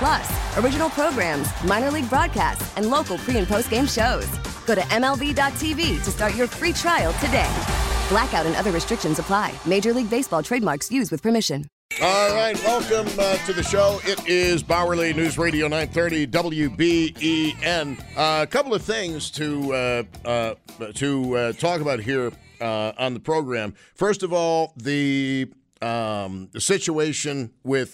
Plus, original programs, minor league broadcasts, and local pre and post game shows. Go to MLB.tv to start your free trial today. Blackout and other restrictions apply. Major League Baseball trademarks used with permission. All right, welcome uh, to the show. It is Bauerle News Radio 930 WBEN. Uh, a couple of things to uh, uh to uh, talk about here uh, on the program. First of all, the um, the situation with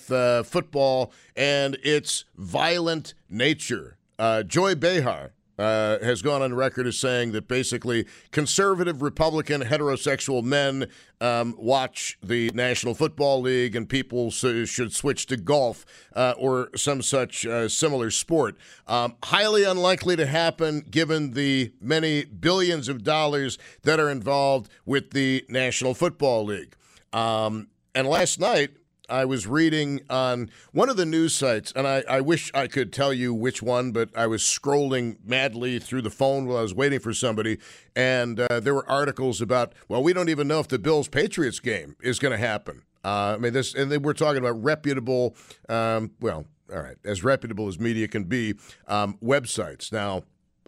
football and its violent nature. Joy Behar uh, has gone on record as saying that basically conservative Republican heterosexual men um, watch the National Football League and people should switch to golf uh, or some such uh, similar sport. Um, highly unlikely to happen given the many billions of dollars that are involved with the National Football League. Um, and last night, I was reading on one of the news sites, and I, I, wish I could tell you which one, but I was scrolling madly through the phone while I was waiting for somebody, and uh, there were articles about, well, we don't even know if the Bills Patriots game is going to happen. Uh, I mean, this, and we're talking about reputable, um, well, all right, as reputable as media can be, um, websites. Now,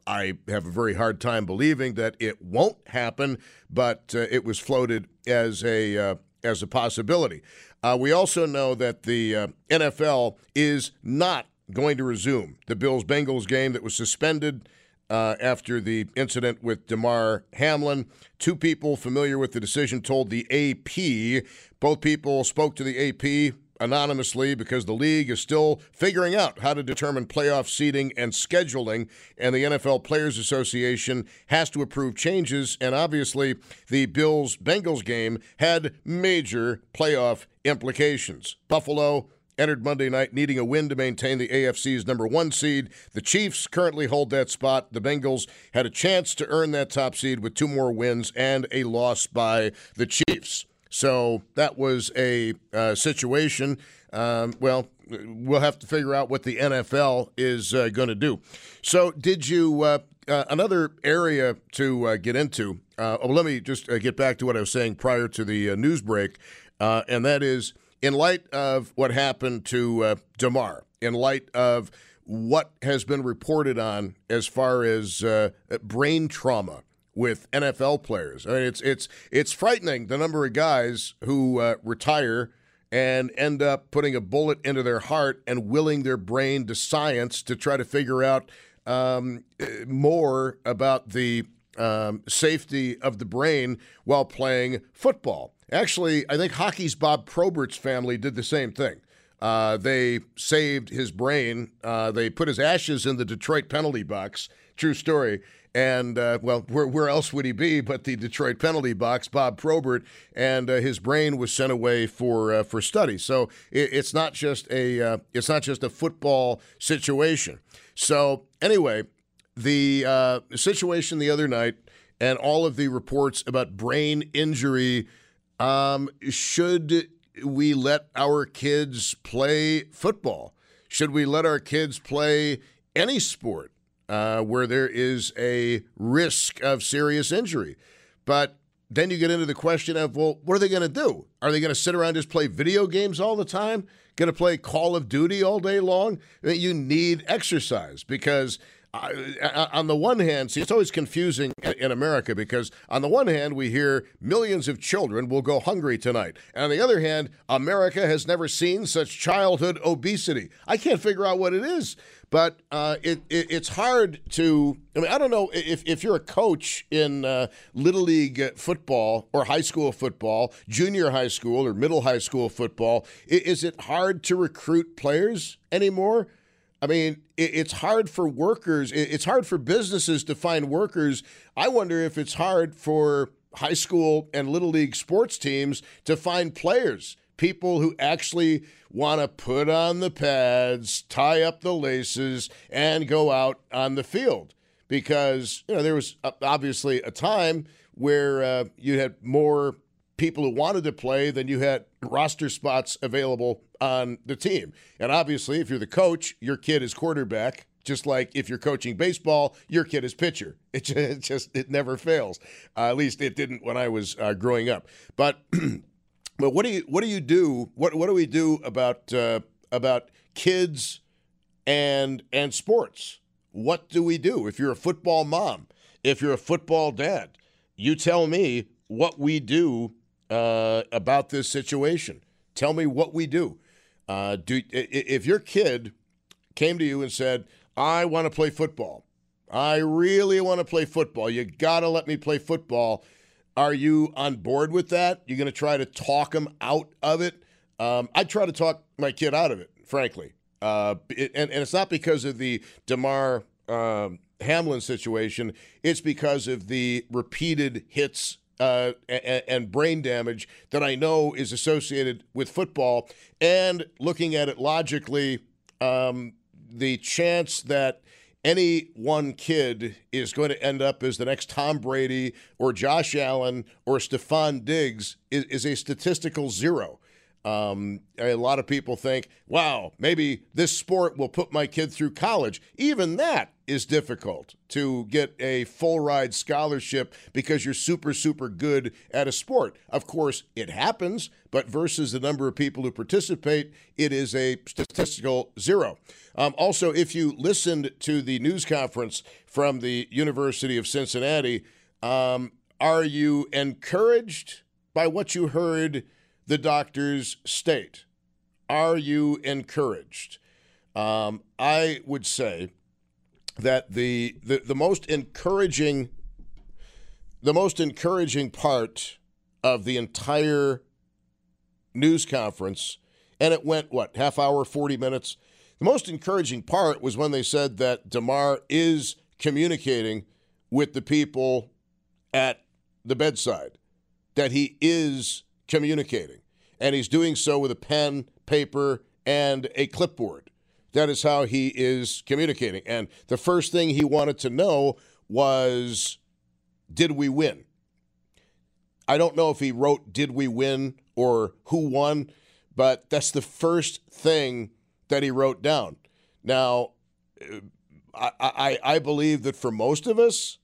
I have a very hard time believing that it won't happen, but uh, it was floated as a uh, as a possibility. Uh, we also know that the uh, NFL is not going to resume the Bills Bengals game that was suspended uh, after the incident with Damar Hamlin. Two people familiar with the decision told the AP. Both people spoke to the AP anonymously because the league is still figuring out how to determine playoff seeding and scheduling, and the NFL Players Association has to approve changes. And obviously, the Bills Bengals game had major playoff implications. Buffalo entered Monday night needing a win to maintain the AFC's number one seed. The Chiefs currently hold that spot. The Bengals had a chance to earn that top seed with two more wins and a loss by the Chiefs. So that was a uh, situation. Um, well, we'll have to figure out what the NFL is uh, going to do. So, did you uh, uh another area to uh, get into? Uh, oh, let me just get back to what I was saying prior to the news break, and that is in light of what happened to Damar, in light of what has been reported on as far as brain trauma with NFL players. I mean, it's it's it's frightening the number of guys who uh, retire and end up putting a bullet into their heart and willing their brain to science to try to figure out um, more about the um, safety of the brain while playing football. Actually, I think hockey's Bob Probert's family did the same thing. Uh, they saved his brain. Uh, they put his ashes in the Detroit penalty box. True story. And, uh, well, where, where, else would he be but the Detroit penalty box, Bob Probert, and uh, his brain was sent away for uh, for study. So it, it's not just a uh, it's not just a football situation. So anyway, the uh, situation the other night and all of the reports about brain injury. Um, should we let our kids play football? Should we let our kids play any sport? Uh, where there is a risk of serious injury. But then you get into the question of, well, what are they going to do? Are they going to sit around and just play video games all the time? Going to play Call of Duty all day long? You need exercise because uh, on the one hand, see, it's always confusing in America because on the one hand, we hear millions of children will go hungry tonight. And on the other hand, America has never seen such childhood obesity. I can't figure out what it is. But uh, it, it, it's hard to. I mean, I don't know if, if you're a coach in uh, little league football or high school football, junior high school or middle high school football. Is it hard to recruit players anymore? I mean, it's hard for workers. It's hard for businesses to find workers. I wonder if it's hard for high school and little league sports teams to find players people who actually want to put on the pads, tie up the laces, and go out on the field. Because, you know, there was obviously a time where uh, you had more people who wanted to play than you had roster spots available on the team. And obviously, if you're the coach, your kid is quarterback. Just like if you're coaching baseball, your kid is pitcher. It just, it, just, it never fails. Uh, at least it didn't when I was uh, growing up. But but what do you what do you do? What what do we do about uh, about kids and and sports? What do we do if you're a football mom? If you're a football dad, you tell me what we do uh, about this situation. Tell me what we do. Uh, do if your kid came to you and said, "I want to play football. I really want to play football. You got to let me play football." Are you on board with that? You're going to try to talk them out of it. Um, I try to talk my kid out of it, frankly. Uh, it, and, and, it's not because of the Damar um, Hamlin situation. It's because of the repeated hits uh, and, and, brain damage that I know is associated with football. And looking at it logically, um, the chance that any one kid is going to end up as the next Tom Brady or Josh Allen or Stefon Diggs is, is a statistical zero. Um, a lot of people think, wow, maybe this sport will put my kid through college. Even that is difficult to get a full ride scholarship because you're super, super good at a sport. Of course, it happens, but versus the number of people who participate, it is a statistical zero. Um, also, if you listened to the news conference from the University of Cincinnati, um, are you encouraged by what you heard the doctors state? Are you encouraged? Um, I would say that the, the the most encouraging the most encouraging part of the entire news conference and it went what half hour 40 minutes? The most encouraging part was when they said that Damar is communicating with the people at the bedside that he is communicating and he's doing so with a pen paper and a clipboard that is how he is communicating. And the first thing he wanted to know was did we win? I don't know if he wrote did we win or who won, but that's the first thing that he wrote down. Now, I, I, I believe that for most of us,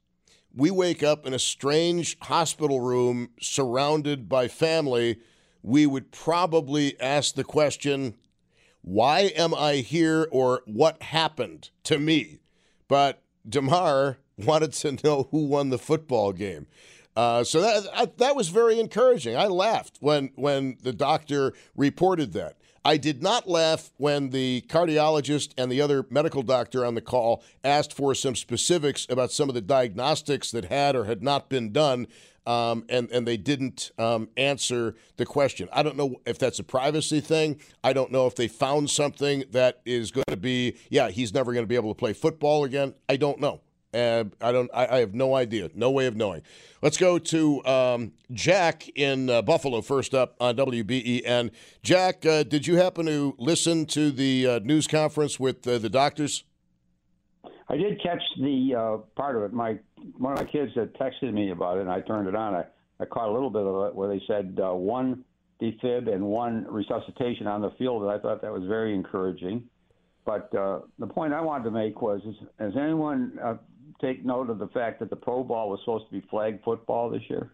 we wake up in a strange hospital room surrounded by family. We would probably ask the question why am I here or what happened to me? But Damar wanted to know who won the football game. Uh, so that that was very encouraging. I laughed when when the doctor reported that. I did not laugh when the cardiologist and the other medical doctor on the call asked for some specifics about some of the diagnostics that had or had not been done um, and and they didn't um, answer the question. I don't know if that's a privacy thing. I don't know if they found something that is going to be yeah he's never going to be able to play football again. I don't know. Uh, I don't. I, I, have no idea. No way of knowing. Let's go to um, Jack in uh, Buffalo first up on WBEN. Jack, uh, did you happen to listen to the uh, news conference with uh, the doctors? I did catch the uh, part of it. My one of my kids had texted me about it, and I turned it on. I, I caught a little bit of it where they said uh, one defib and one resuscitation on the field, and I thought that was very encouraging. But uh, the point I wanted to make was: is, has anyone uh, take note of the fact that the Pro Bowl was supposed to be flag football this year?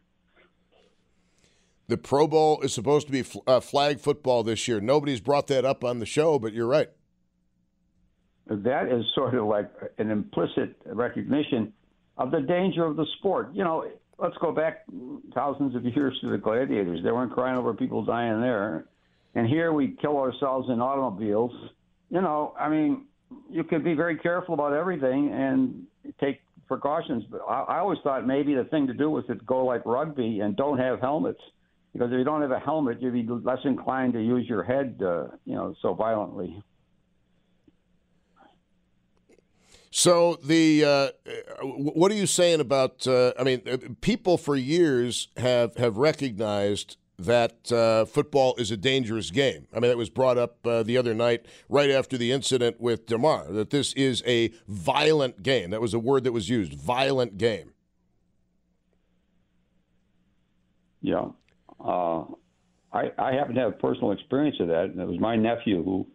The Pro Bowl is supposed to be uh, flag football this year. Nobody's brought that up on the show, but you're right that is sort of like an implicit recognition of the danger of the sport. You know, let's go back thousands of years to the gladiators. They weren't crying over people dying there. And here we kill ourselves in automobiles. You know, I mean, you could be very careful about everything and take precautions. But I, I always thought maybe the thing to do was to go like rugby and don't have helmets. Because if you don't have a helmet, you'd be less inclined to use your head, uh, you know, so violently. So the uh, what are you saying about? Uh, I mean, uh, people for years have have recognized that uh, football is a dangerous game. I mean, that was brought up uh, the other night, right after the incident with Damar, that this is a violent game. That was a word that was used, violent game. Yeah. Uh, I, I happen to have personal experience of that. And it was my nephew who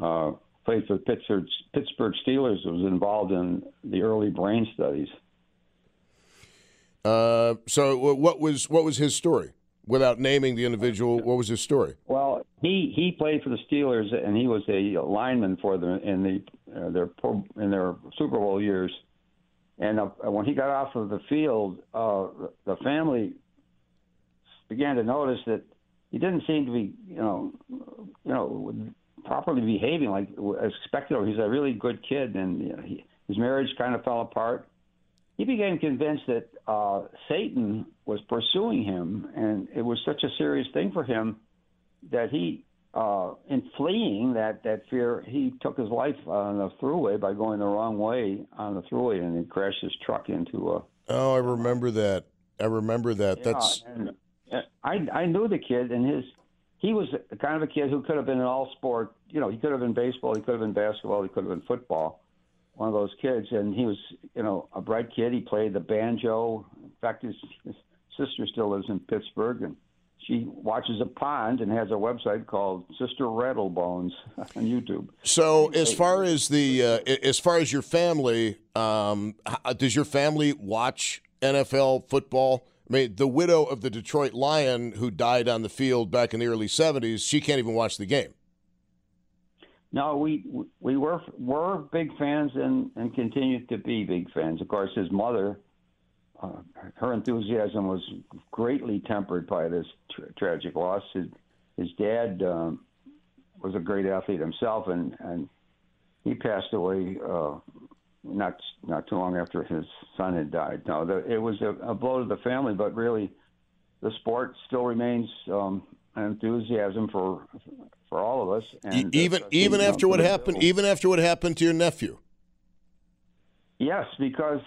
uh, played for Pittsburgh, Pittsburgh Steelers was involved in the early brain studies. Uh, so what was what was his story? Without naming the individual, what was his story? Well, he, he played for the Steelers and he was a lineman for them in the uh, their in their Super Bowl years. And uh, when he got off of the field, uh, the family began to notice that he didn't seem to be, you know, you know, properly behaving like as expected. He's a really good kid, and you know, he, his marriage kind of fell apart. He became convinced that uh, Satan was pursuing him, and it was such a serious thing for him that he, uh, in fleeing that that fear, he took his life on the Thruway by going the wrong way on the Thruway, and he crashed his truck into a. Oh, I remember that. I remember that. Yeah, That's. And, I I knew the kid, and his he was kind of a kid who could have been an all sport. You know, he could have been baseball, he could have been basketball, he could have been football. One of those kids, and he was, you know, a bright kid. He played the banjo. In fact, his, his sister still lives in Pittsburgh, and she watches a pond and has a website called Sister Rattlebones on YouTube. So, as far as the uh, as far as your family, um, does your family watch NFL football? I mean, the widow of the Detroit Lion who died on the field back in the early '70s, she can't even watch the game. No, we we were were big fans and and continued to be big fans. Of course, his mother, uh, her enthusiasm was greatly tempered by this tra- tragic loss. His, his dad um, was a great athlete himself, and and he passed away uh, not not too long after his son had died. No, the, it was a, a blow to the family, but really, the sport still remains um, an enthusiasm for for all of us. And even even after what happened, do. even after what happened to your nephew. Yes, because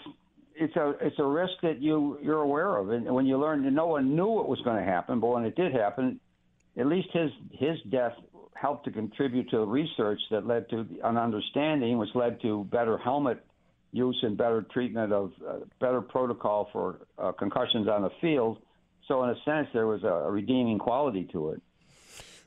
it's a it's a risk that you you're aware of, and when you learn, that no one knew what was going to happen, but when it did happen, at least his his death helped to contribute to the research that led to an understanding, which led to better helmet use and better treatment of uh, better protocol for uh, concussions on the field. So, in a sense, there was a, redeeming quality to it.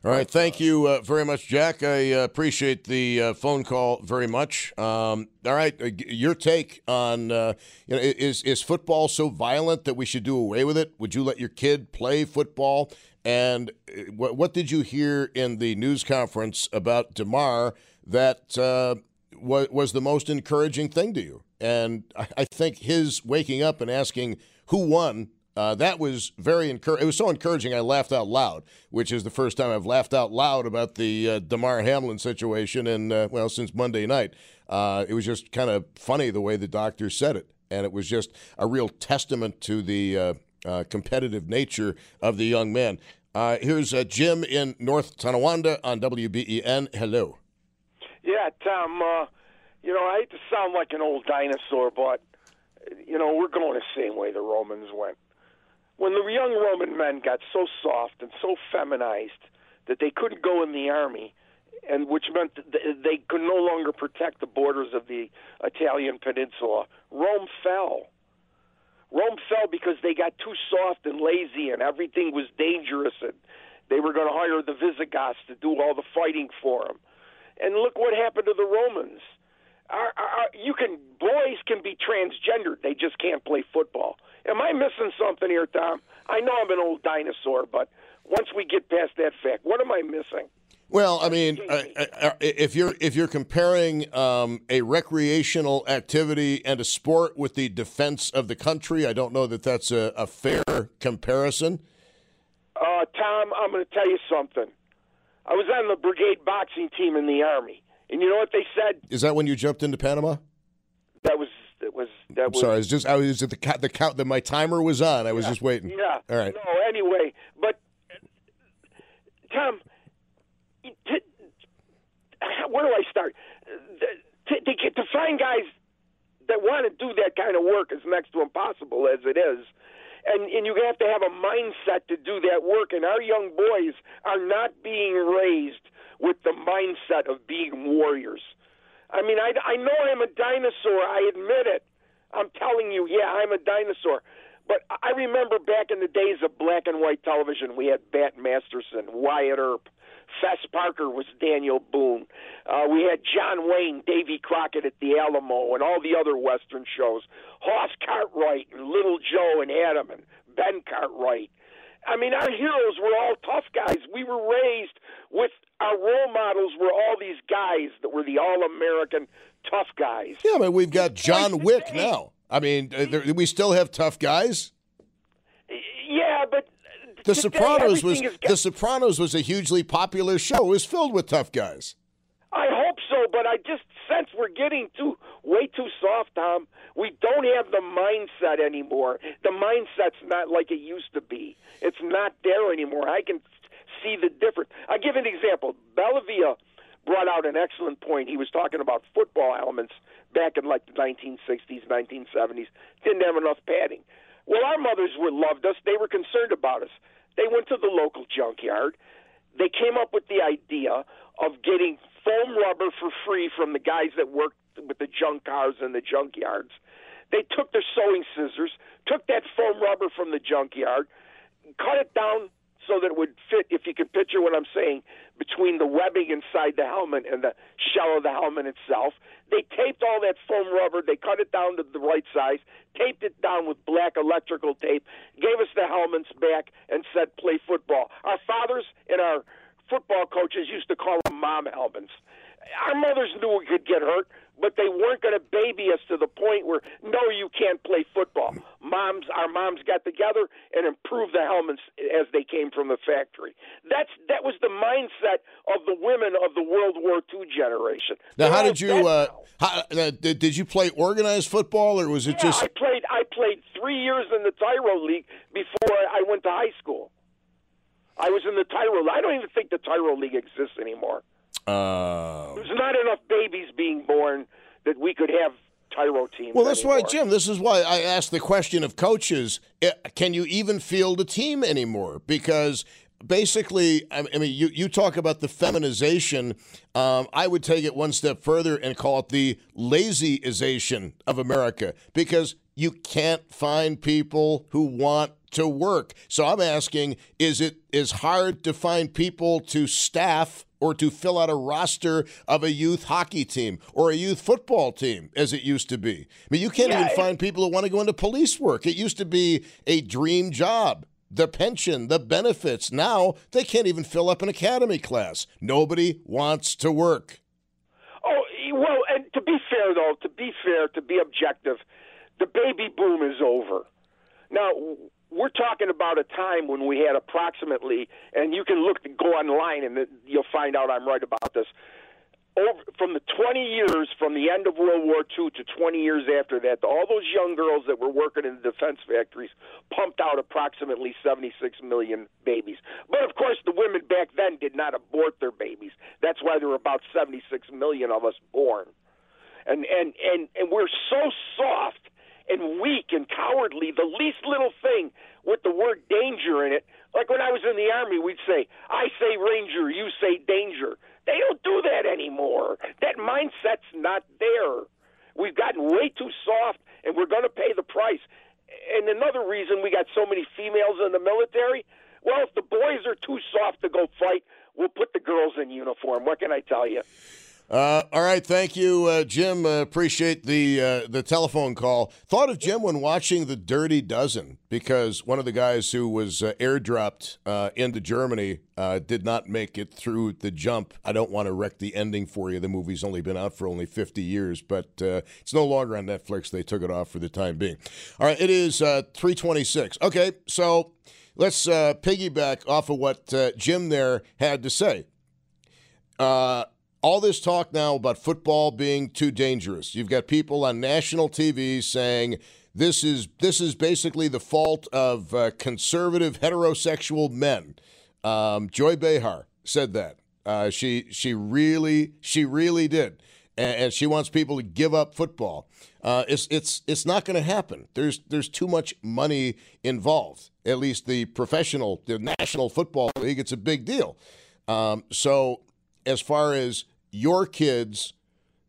All right, thank you uh, very much, Jack. I uh, appreciate the uh, phone call very much. Um, all right, uh, your take on uh, you know is is football so violent that we should do away with it? Would you let your kid play football? And uh, what, did you hear in the news conference about Damar that was was the most encouraging thing to you? And I, think his waking up and asking who won uh, that was very encouraging. It was so encouraging I laughed out loud, which is the first time I've laughed out loud about the uh, Damar Hamlin situation, and uh, well, since Monday night, uh, it was just kind of funny the way the doctor said it, and it was just a real testament to the uh, uh, competitive nature of the young man. Uh, here's uh, Jim in North Tonawanda on WBEN. Hello. Yeah, Tom. Uh, you know, I hate to sound like an old dinosaur, but you know, we're going the same way the Romans went when the young Roman men got so soft and so feminized that they couldn't go in the army, and which meant they could no longer protect the borders of the Italian peninsula, Rome fell. Rome fell because they got too soft and lazy, and everything was dangerous, and they were going to hire the Visigoths to do all the fighting for them. And look what happened to the Romans. Our, our, you can boys can be transgendered; they just can't play football. Am I missing something here, Tom? I know I'm an old dinosaur, but once we get past that fact, what am I missing? Well, I mean, if you're if you're comparing um, a recreational activity and a sport with the defense of the country, I don't know that that's a, a fair comparison. Uh, Tom, I'm going to tell you something. I was on the brigade boxing team in the army, and you know what they said? Is that when you jumped into Panama? That was that was that I'm was. Sorry, I was just I was at the count the count that my timer was on. I was yeah, just waiting. Yeah. All right. No, anyway, but Tom, to, where do I start? To, to, to find guys that want to do that kind of work is next to impossible as it is. and and you have to have a mindset to do that work. And our young boys are not being raised with the mindset of being warriors. I mean, I I know I'm a dinosaur. I admit it. I'm telling you, yeah, I'm a dinosaur. But I remember back in the days of black and white television, we had Bat Masterson, Wyatt Earp, Fess Parker was Daniel Boone. Uh, we had John Wayne, Davy Crockett at the Alamo, and all the other Western shows. Hoss Cartwright and Little Joe and Adam and Ben Cartwright. I mean, our heroes were all tough guys. We were raised with our role models were all these guys that were the all-American tough guys. Yeah, but we've got John Wick now. I mean, uh, there, we still have tough guys. The Sopranos was The Sopranos was a hugely popular show. It was filled with tough guys. I hope so, but I just sense we're getting too way too soft, Tom. We don't have the mindset anymore. The mindset's not like it used to be. It's not there anymore. I can see the difference. I'll give an example. Bellavia brought out an excellent point. He was talking about football elements back in like the 1960s, 1970s. Didn't have enough padding. Well, our mothers were loved us. They were concerned about us. They went to the local junkyard. They came up with the idea of getting foam rubber for free from the guys that worked with the junk cars and the junkyards. They took their sewing scissors, took that foam rubber from the junkyard, cut it down so that it would fit, if you can picture what I'm saying, between the webbing inside the helmet and the shell of the helmet itself. They taped all that foam rubber, they cut it down to the right size, taped it down with black electrical tape, gave us the helmets back, and said, play football. Our fathers and our football coaches used to call them mom helmets. Our mothers knew we could get hurt, but they weren't going to baby us to the point where no, you can't play football. Moms, our moms got together and improved the helmets as they came from the factory. That's that was the mindset of the women of the World War II generation. Now, They're how did you? Uh, how, uh, did, did you play organized football, or was it Yeah, just? I played. I played three years in the Tyro League before I went to high school. I was in the Tyro. I don't even think the Tyro League exists anymore. Uh, There's not enough babies being born that we could have Tyro teams. well, that's why. Jim. This is why I asked the question of coaches: eh, Can you even field a team anymore? Because basically, I I mean, you, you talk about the feminization. Um, I would take it one step further and call it the lazyization of America because you can't find people who want to work. So I'm asking: Is it is hard to find people to staff? Or to fill out a roster of a youth hockey team or a youth football team, as it used to be. I mean, you can't Yeah, even find people who want to go into police work. It used to be a dream job. The pension, the benefits. Now they can't even fill up an academy class. Nobody wants to work. Oh well, and to be fair though, to be fair, to be objective, the baby boom is over. Now we're talking about a time when we had approximately, and you can look go online and you'll find out I'm right about this. Over from the 20 years from the end of World War II to 20 years after that, all those young girls that were working in the defense factories pumped out approximately 76 million babies. But of course, the women back then did not abort their babies. That's why there were about 76 million of us born. And and and and we're so soft and weak and cowardly. The least little thing with the word danger in it, like when I was in the army, we'd say, "I say ranger, you say danger." They don't do that anymore. That mindset's not there. We've gotten way too soft, and we're going to pay the price. And another reason we got so many females in the military, well, if the boys are too soft to go fight, we'll put the girls in uniform. What can I tell you? Uh, all right, thank you, uh, Jim. Uh, appreciate the uh, the telephone call. Thought of Jim when watching the Dirty Dozen because one of the guys who was uh, airdropped uh, into Germany did not make it through the jump. I don't want to wreck the ending for you. The movie's only been out for only 50 years, but it's no longer on Netflix. They took it off for the time being. All right, it is uh, 326. Okay, so let's piggyback off of what Jim there had to say. Uh, all this talk now about football being too dangerous. You've got people on national TV saying this is this is basically the fault of uh, conservative heterosexual men. Um, Joy Behar said that. Uh, she she really she really did. and, she wants people to give up football. Uh, it's it's it's not going to happen. There's there's too much money involved. At least the professional, the National Football League, it's a big deal. Um, so as far as your kids,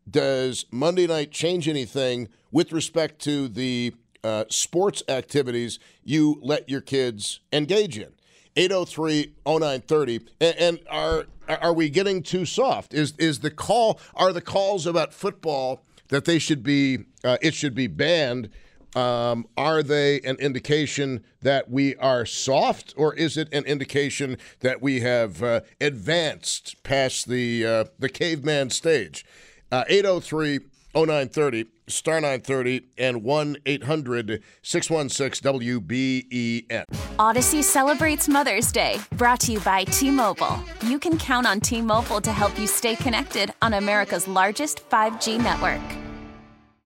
does Monday night change anything with respect to the uh, sports activities you let your kids engage in? 803 0930 and, and are are we getting too soft is is the call are the calls about football that they should be uh, it should be banned um, are they an indication that we are soft or is it an indication that we have uh, advanced past the uh, the caveman stage uh, 803 0930 star 930 and 1 800 616 WBEN. Audacy celebrates Mother's Day, brought to you by T Mobile. You can count on T Mobile to help you stay connected on America's largest 5G network.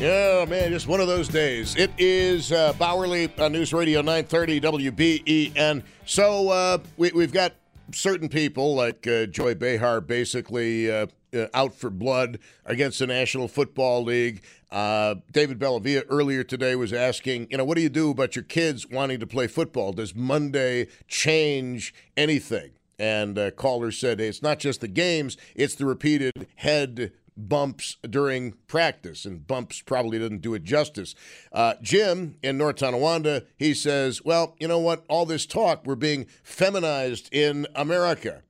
Yeah, man, just one of those days. It is uh, Bauerle uh, News Radio 930 WBEN. So uh, we, have got certain people like uh, Joy Behar basically uh, uh, out for blood against the National Football League. David Bellavia earlier today was asking, you know, what do you do about your kids wanting to play football? Does Monday change anything? And uh, caller said, hey, it's not just the games, it's the repeated head bumps during practice, and bumps probably doesn't do it justice. Uh, Jim in North Tonawanda, he says, Well, you know what? All this talk, we're being feminized in America.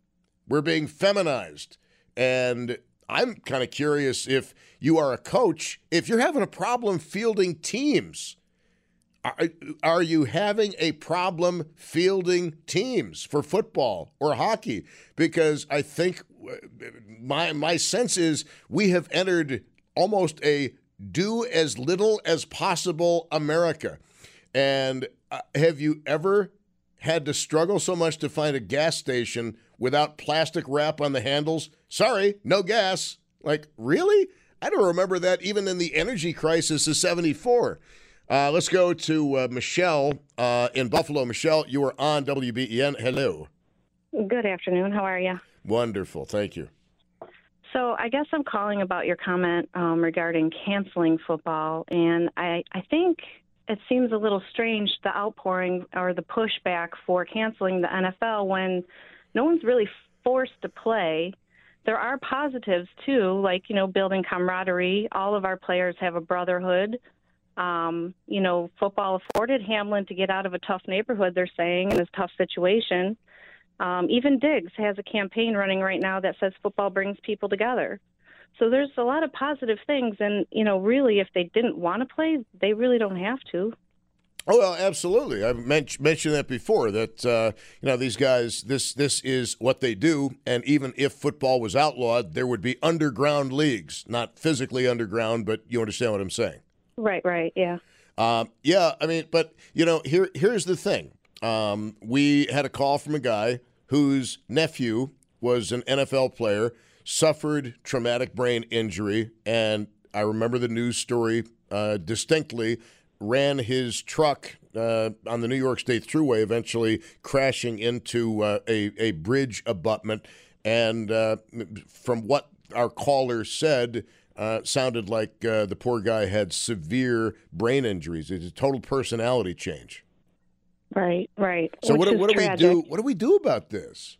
We're being feminized. And I'm kind of curious if you are a coach, if you're having a problem fielding teams. Are, are you having a problem fielding teams for football or hockey? Because I think my my sense is we have entered almost a do as little as possible America. And uh, have you ever had to struggle so much to find a gas station without plastic wrap on the handles? Sorry, no gas. Like, really? I don't remember that even in the energy crisis of 74. Uh, let's go to uh, Michelle uh, in Buffalo. Michelle, you are on WBEN. Hello. Good afternoon. How are you? Wonderful. Thank you. So I guess I'm calling about your comment um, regarding canceling football, and I, I think it seems a little strange the outpouring or the pushback for canceling the NFL when no one's really forced to play. There are positives too, like you know building camaraderie. All of our players have a brotherhood. Um, you know, football afforded Hamlin to get out of a tough neighborhood. They're saying in a tough situation. Um, even Diggs has a campaign running right now that says football brings people together. So there's a lot of positive things, and you know, really, if they didn't want to play, they really don't have to. Oh well, absolutely. I've mentioned that before. That uh, you know these guys, this this is what they do, and even if football was outlawed, there would be underground leagues, not physically underground, but you understand what I'm saying. Right. Right. Yeah. Um, yeah. I mean, but you know, here here's the thing. Um, we had a call from a guy whose nephew was an NFL player, suffered traumatic brain injury, and I remember the news story uh, distinctly. Ran his truck uh, on the New York State Thruway, eventually crashing into uh, a, a bridge abutment. And uh, from what our caller said, uh, sounded like uh, the poor guy had severe brain injuries. It's a total personality change. Right, right. So what, what do we do? What do we do about this?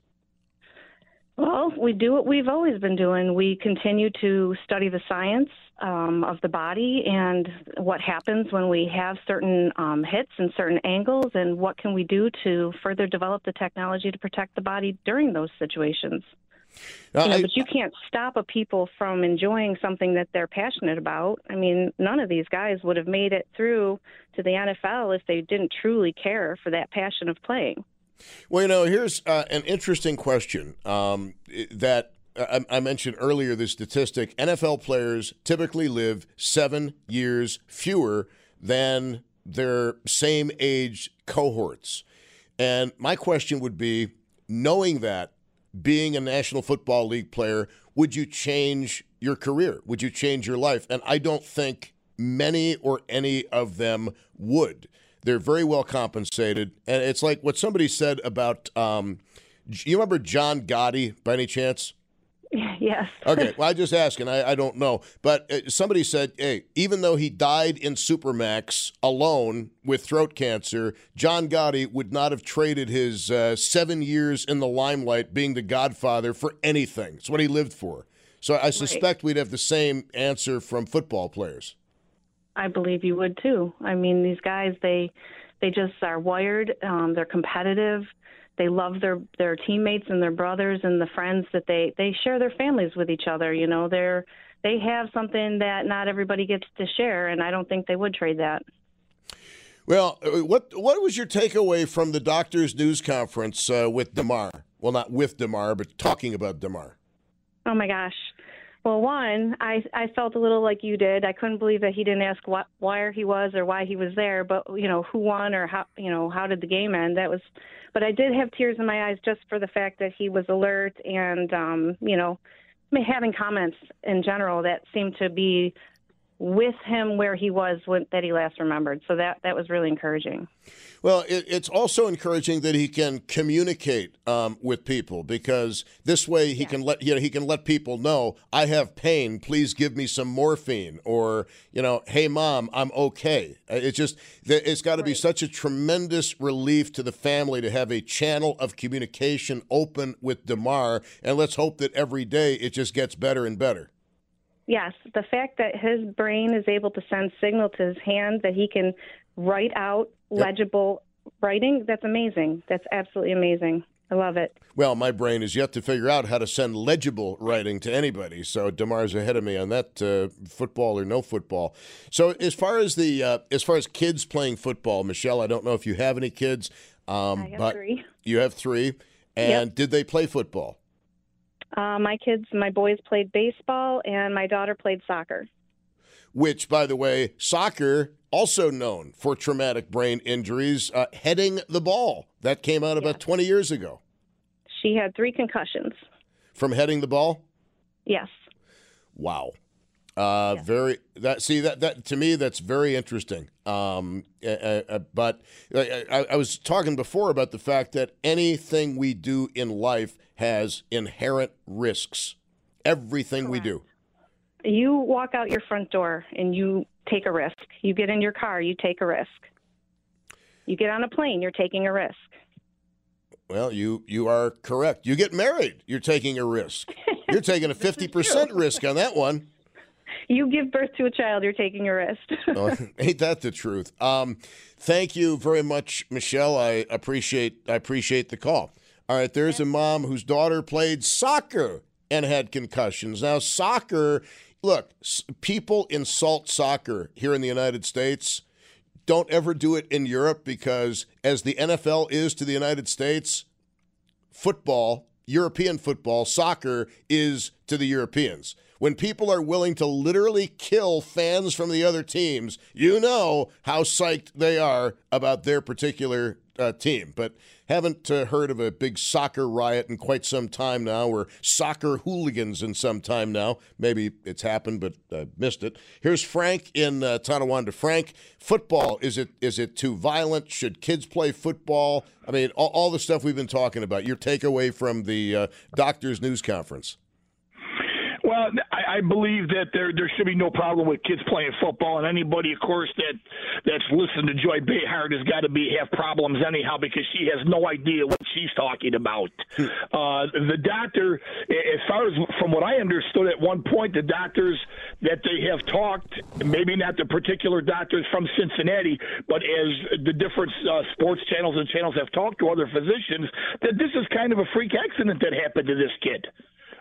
Well, we do what we've always been doing. We continue to study the science um, of the body and what happens when we have certain um, hits and certain angles, and what can we do to further develop the technology to protect the body during those situations. Now, you know, I- but you can't stop a people from enjoying something that they're passionate about. I mean, none of these guys would have made it through to the NFL if they didn't truly care for that passion of playing. Well, you know, here's uh, an interesting question um, that I, I mentioned earlier. The statistic: NFL players typically live seven years fewer than their same age cohorts. And my question would be: knowing that, being a National Football League player, would you change your career? Would you change your life? And I don't think many or any of them would. They're very well compensated, and it's like what somebody said about. Um, you remember John Gotti by any chance? yes. Okay, well, I just asking. I, I don't know, but uh, somebody said, "Hey, even though he died in Supermax alone with throat cancer, John Gotti would not have traded his uh, seven years in the limelight, being the Godfather, for anything. It's what he lived for." So I suspect we'd have the same answer from football players. I believe you would too. I mean, these guys they they just are wired. Um, they're competitive. They love their their teammates and their brothers and the friends that they they share their families with each other. You know, they're they have something that not everybody gets to share, and I don't think they would trade that. Well, uh, what what was your takeaway from the doctor's news conference uh, with Damar? Well, not with Damar, but talking about Damar. Oh my gosh. Well, one, I I felt a little like you did. I couldn't believe that he didn't ask what where he was or why he was there, but you know who won or how you know how did the game end. That was, but I did have tears in my eyes just for the fact that he was alert and um, you know having comments in general that seemed to be with him where he was when that he last remembered. So that that was really encouraging. Well, it, it's also encouraging that he can communicate um, with people because this way he can let you know he can let people know I have pain. Please give me some morphine, or you know, hey mom, I'm okay. Uh, It's just it's got to be such a tremendous relief to the family to have a channel of communication open with Damar, and let's hope that every day it just gets better and better. Yes, the fact that his brain is able to send signal to his hand that he can write out legible writing, that's amazing. That's absolutely amazing. I love it. Well, my brain is yet to figure out how to send legible writing to anybody. So Damar's ahead of me on that, uh, football or no football. So as far as the uh, as far as kids playing football, Michelle, I don't know if you have any kids, um, I have but three. you have three. And did they play football? Uh, my kids, my boys played baseball, and my daughter played soccer. Which, by the way, soccer also known for traumatic brain injuries, uh, heading the ball. That came out about 20 years ago. She had three concussions. From heading the ball? Yes. Wow. Uh, Very that see that that to me that's very interesting. Um, uh, but I, I was talking before about the fact that anything we do in life has inherent risks. Everything we do. You walk out your front door and you take a risk. You get in your car, you take a risk. You get on a plane, you're taking a risk. Well, you you are correct. You get married, you're taking a risk. You're taking a fifty percent risk on that one. You give birth to a child, you're taking a risk. Oh, ain't that the truth? Um, thank you very much, Michelle. I appreciate I appreciate the call. All right, there's a mom whose daughter played soccer and had concussions. Now, soccer, look, people insult soccer here in the United States. Don't ever do it in Europe because, as the NFL is to the United States, football, European football, soccer is to the Europeans. When people are willing to literally kill fans from the other teams, you know how psyched they are about their particular uh, team. But haven't uh, heard of a big soccer riot in quite some time now, or soccer hooligans in some time now. Maybe it's happened, but uh, missed it. Here's Frank in uh, Tonawanda. Frank, football is it is it too violent? Should kids play football? I mean, all, all the stuff we've been talking about. Your takeaway from the uh, doctor's news conference. Well, I, I believe that there there should be no problem with kids playing football, and anybody, of course, that that's listened to Joy Behar has got to be have problems anyhow because she has no idea what she's talking about. uh, the doctor, as far as from what I understood at one point, the doctors that they have talked, maybe not the particular doctors from Cincinnati, but as the different uh, sports channels and channels have talked to other physicians, that this is kind of a freak accident that happened to this kid.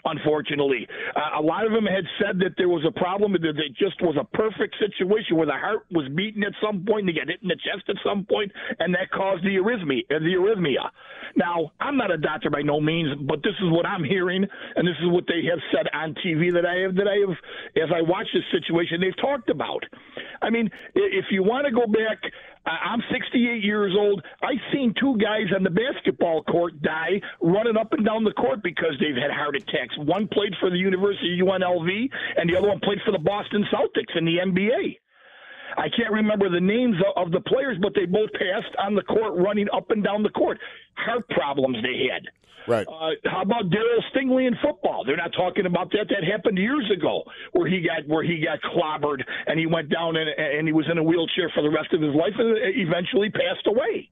Unfortunately. Uh, a lot of them had said that there was a problem, that it just was a perfect situation where the heart was beating at some point, and they got hit in the chest at some point, and that caused the arrhythmia. Uh, the arrhythmia. Now, I'm not a doctor by no means, but this is what I'm hearing, and this is what they have said on TV that I have, that I have, as I watch this situation, they've talked about. I mean, if you want to go back, I'm 68 years old. I've seen two guys on the basketball court die running up and down the court because they've had heart attacks. One played for the University of UNLV, and the other one played for the Boston Celtics in the NBA. I can't remember the names of the players, but they both passed on the court, running up and down the court. Heart problems they had. Right. Uh, how about Darryl Stingley in football? They're not talking about that. That happened years ago, where he got where he got clobbered and he went down and, and he was in a wheelchair for the rest of his life and eventually passed away.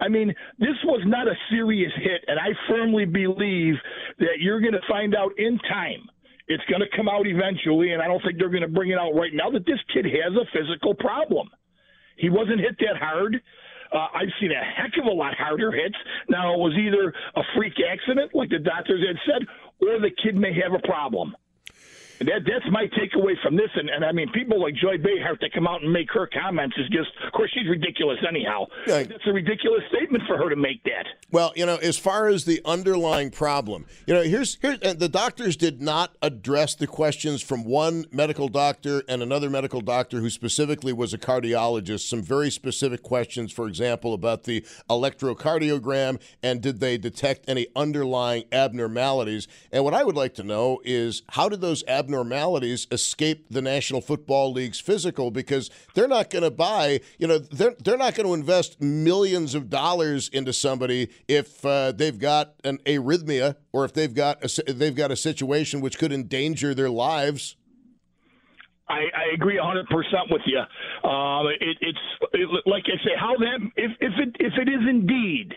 I mean, this was not a serious hit, and I firmly believe that you're going to find out in time. It's going to come out eventually, and I don't think they're going to bring it out right now that this kid has a physical problem. He wasn't hit that hard. Uh, I've seen a heck of a lot harder hits. Now, it was either a freak accident, like the doctors had said, or the kid may have a problem. That, that's my takeaway from this. And, and I mean, people like Joy Behar to come out and make her comments is just, of course, she's ridiculous anyhow. Yeah. It's a ridiculous statement for her to make that. Well, you know, as far as the underlying problem, you know, here's here the doctors did not address the questions from one medical doctor and another medical doctor who specifically was a cardiologist. Some very specific questions, for example, about the electrocardiogram and did they detect any underlying abnormalities? And what I would like to know is how did those abnormalities abnormalities escape the National Football League's physical because they're not going to buy, you know, they're, they're not going to invest millions of dollars into somebody if uh, they've got an arrhythmia or if they've got a, they've got a situation which could endanger their lives. I, I agree 100 percent with you. Um, it, it's it, like I say, how that if if it if it is indeed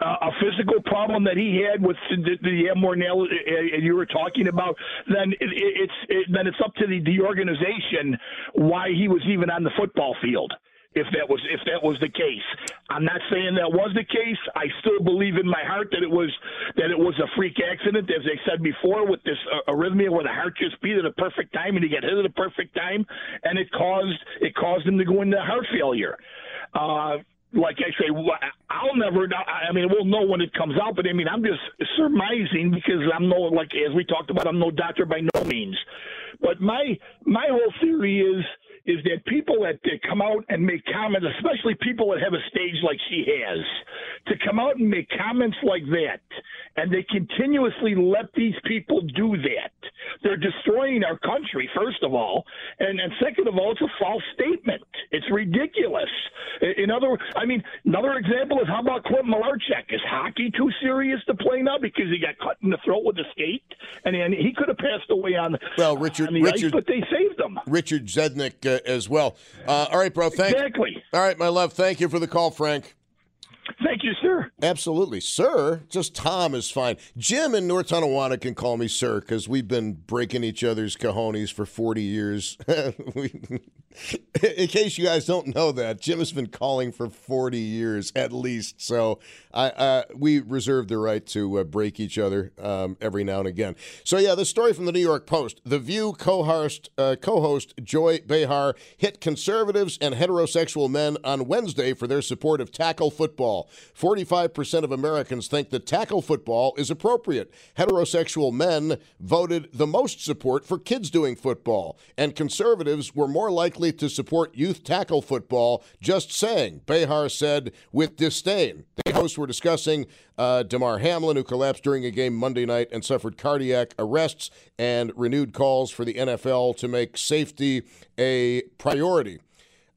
uh, a physical problem that he had with the, the abnormality uh, you were talking about, then it, it's it, then it's up to the, the organization why he was even on the football field if that was if that was the case. I'm not saying that was the case. I still believe in my heart that it was that it was a freak accident, as they said before, with this uh, arrhythmia where the heart just beat at a perfect time and he got hit at a perfect time, and it caused it caused him to go into heart failure. Uh, like I say, I'll never. Know, I mean, we'll know when it comes out. But I mean, I'm just surmising because I'm no like as we talked about. I'm no doctor by no means. But my my whole theory is is that people that, that come out and make comments, especially people that have a stage like she has, to come out and make comments like that, and they continuously let these people do that. They're destroying our country, first of all, and, and second of all, it's a false statement. It's ridiculous. In other, I mean, another example is how about Clint Malarchuk? Is hockey too serious to play now because he got cut in the throat with a skate, and, and he could have passed away on well, Richard, on Richard, ice, but they saved him. Richard Zednik uh, as well. Uh, all right, bro. Thank exactly. All right, my love. Thank you for the call, Frank. Thank you, sir. Absolutely, sir. Just Tom is fine. Jim in North Tonawanda can call me sir because we've been breaking each other's cojones for forty years. in case you guys don't know that, Jim has been calling for forty years at least. So I, we reserve the right to uh, break each other um, every now and again. So yeah, the story from the New York Post: The View co-host uh, co-host Joy Behar hit conservatives and heterosexual men on Wednesday for their support of tackle football. Forty-five percent of Americans think that tackle football is appropriate. Heterosexual men voted the most support for kids doing football, and conservatives were more likely to support youth tackle football. Just saying, Behar said with disdain. The hosts were discussing uh, Damar Hamlin, who collapsed during a game Monday night and suffered cardiac arrests, and renewed calls for the NFL to make safety a priority.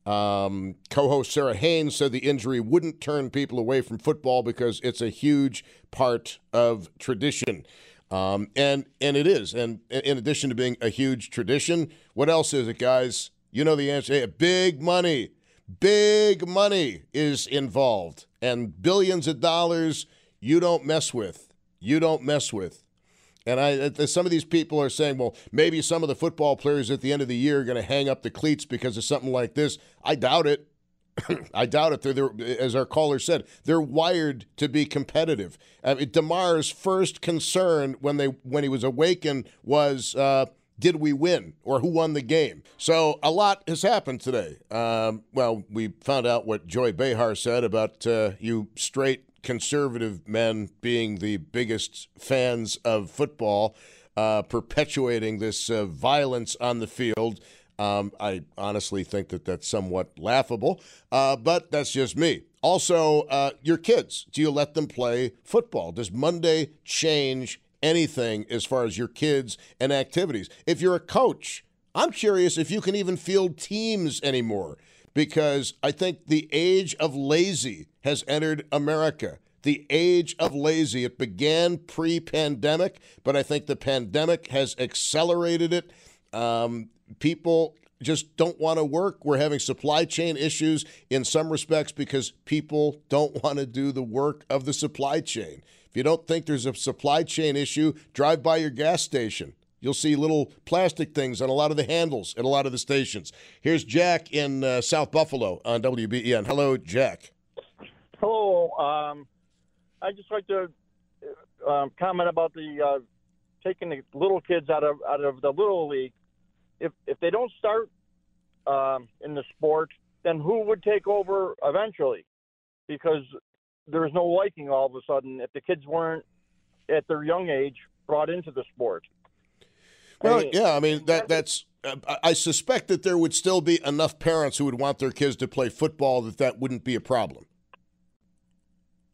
Um, Co host Sara Haines said the injury wouldn't turn people away from football because it's a huge part of tradition. Um, and and it is. And in addition to being a huge tradition, what else is it, guys? You know the answer. Big money. Big money is involved and billions of dollars you don't mess with. You don't mess with. And I, some of these people are saying, well, maybe some of the football players at the end of the year are going to hang up the cleats because of something like this. I doubt it. I doubt it. They're, they're, as our caller said, they're wired to be competitive. I mean, Damar's first concern when they when he was awakened was. Uh, did we win or who won the game? So a lot has happened today. Um, well, we found out what Joy Behar said about uh, you straight conservative men being the biggest fans of football, uh, perpetuating this uh, violence on the field. Um, I honestly think that that's somewhat laughable, uh, but that's just me. Also, uh, your kids, do you let them play football? Does Monday change anything as far as your kids and activities? If you're a coach, I'm curious if you can even field teams anymore because I think the age of lazy has entered America. The age of lazy. It began pre pandemic, but I think the pandemic has accelerated it. Um, people just don't want to work. We're having supply chain issues in some respects because people don't want to do the work of the supply chain. If you don't think there's a supply chain issue, drive by your gas station. You'll see little plastic things on a lot of the handles at a lot of the stations. Here's Jack in uh, South Buffalo on WBEN. Hello, Jack. Hello. Um, I just like to uh, um, comment about the uh, taking the little kids out of out of the little league. If if they don't start um, in the sport, then who would take over eventually? Because there's no liking all of a sudden if the kids weren't at their young age brought into the sport. Well, I mean, yeah, I mean that that's. I suspect that there would still be enough parents who would want their kids to play football that that wouldn't be a problem.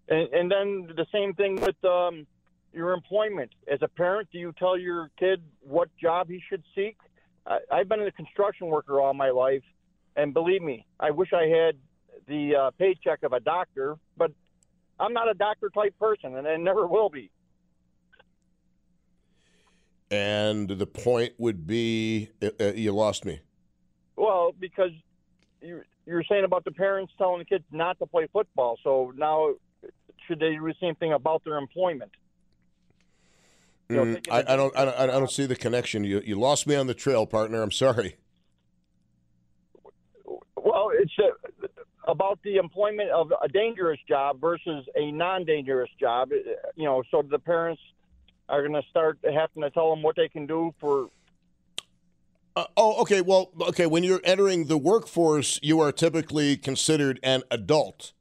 And, and then the same thing with um, your employment. As a parent, do you tell your kid what job he should seek? I, I've been a construction worker all my life, and believe me, I wish I had the uh, paycheck of a doctor, but I'm not a doctor type person, and I never will be. And the point would be, uh, uh you lost me. Well, because you, you're saying about the parents telling the kids not to play football. So now, should they do the same thing about their employment? You know, mm, I, I, don't, I, don't, I don't see the connection. You, you lost me on the trail, partner. I'm sorry. Well, it's uh, about the employment of a dangerous job versus a non-dangerous job. You know, so the parents are going to start having to tell them what they can do for. Uh, oh, okay. Well, okay. When you're entering the workforce, you are typically considered an adult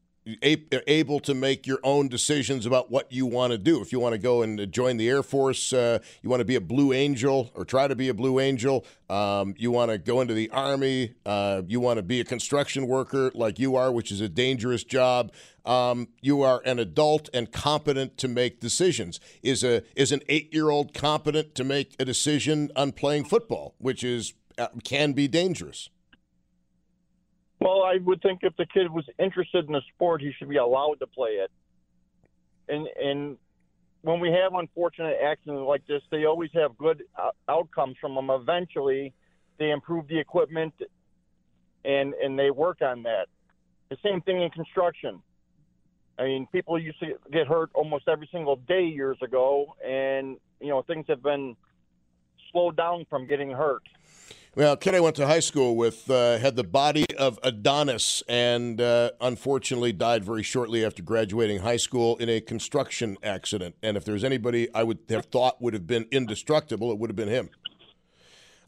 able to make your own decisions about what you want to do. If you want to go and join the Air Force, uh, you want to be a Blue Angel or try to be a Blue Angel, um, you want to go into the Army, uh, you want to be a construction worker like you are, which is a dangerous job. Um, you are an adult and competent to make decisions. Is a is an eight year old competent to make a decision on playing football, which is uh, can be dangerous. Well, I would think if the kid was interested in the sport, he should be allowed to play it. And and when we have unfortunate accidents like this, they always have good uh, outcomes from them. Eventually, they improve the equipment, and and they work on that. The same thing in construction. I mean, people used to get hurt almost every single day years ago, and you know things have been slowed down from getting hurt. Well, kid I went to high school with uh, had the body of Adonis and uh, unfortunately died very shortly after graduating high school in a construction accident. And if there's anybody I would have thought would have been indestructible, it would have been him.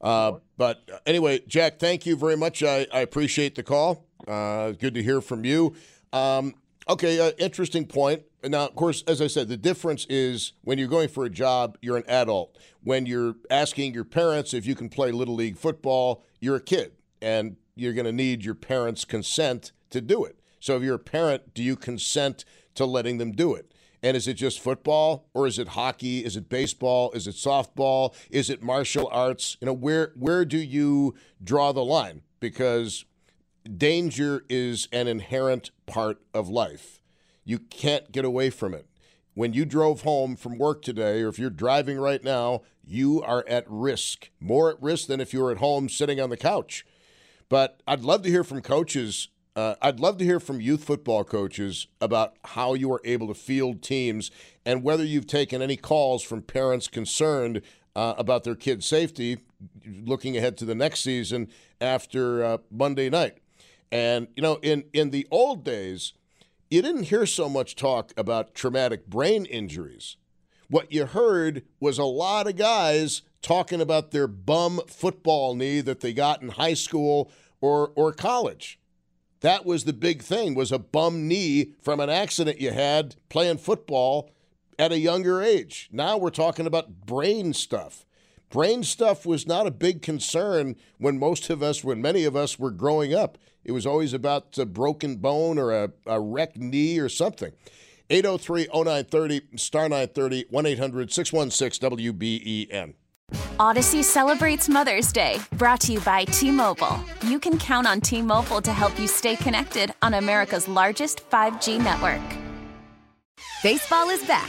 Uh, but anyway, Jack, thank you very much. I, I appreciate the call. Uh, good to hear from you. Um, okay, uh, interesting point. Now, of course, as I said, the difference is when you're going for a job, you're an adult. When you're asking your parents if you can play Little League football, you're a kid, and you're going to need your parents' consent to do it. So, if you're a parent, do you consent to letting them do it? And is it just football, or is it hockey? Is it baseball? Is it softball? Is it martial arts? You know, where where do you draw the line? Because danger is an inherent part of life you can't get away from it. When you drove home from work today, or if you're driving right now, you are at risk, more at risk than if you were at home sitting on the couch. But I'd love to hear from coaches. Uh, I'd love to hear from youth football coaches about how you are able to field teams and whether you've taken any calls from parents concerned uh, about their kids' safety looking ahead to the next season after uh, Monday night. And you know, in in the old days, you didn't hear so much talk about traumatic brain injuries. What you heard was a lot of guys talking about their bum football knee that they got in high school or or college. That was the big thing was a bum knee from an accident you had playing football at a younger age. Now we're talking about brain stuff. Brain stuff was not a big concern when most of us, when many of us were growing up. It was always about a broken bone or a, a wrecked knee or something. 803 0930, star 930, 1 800 616 WBEN. Audacy celebrates Mother's Day, brought to you by T Mobile. You can count on T Mobile to help you stay connected on America's largest 5G network. Baseball is back,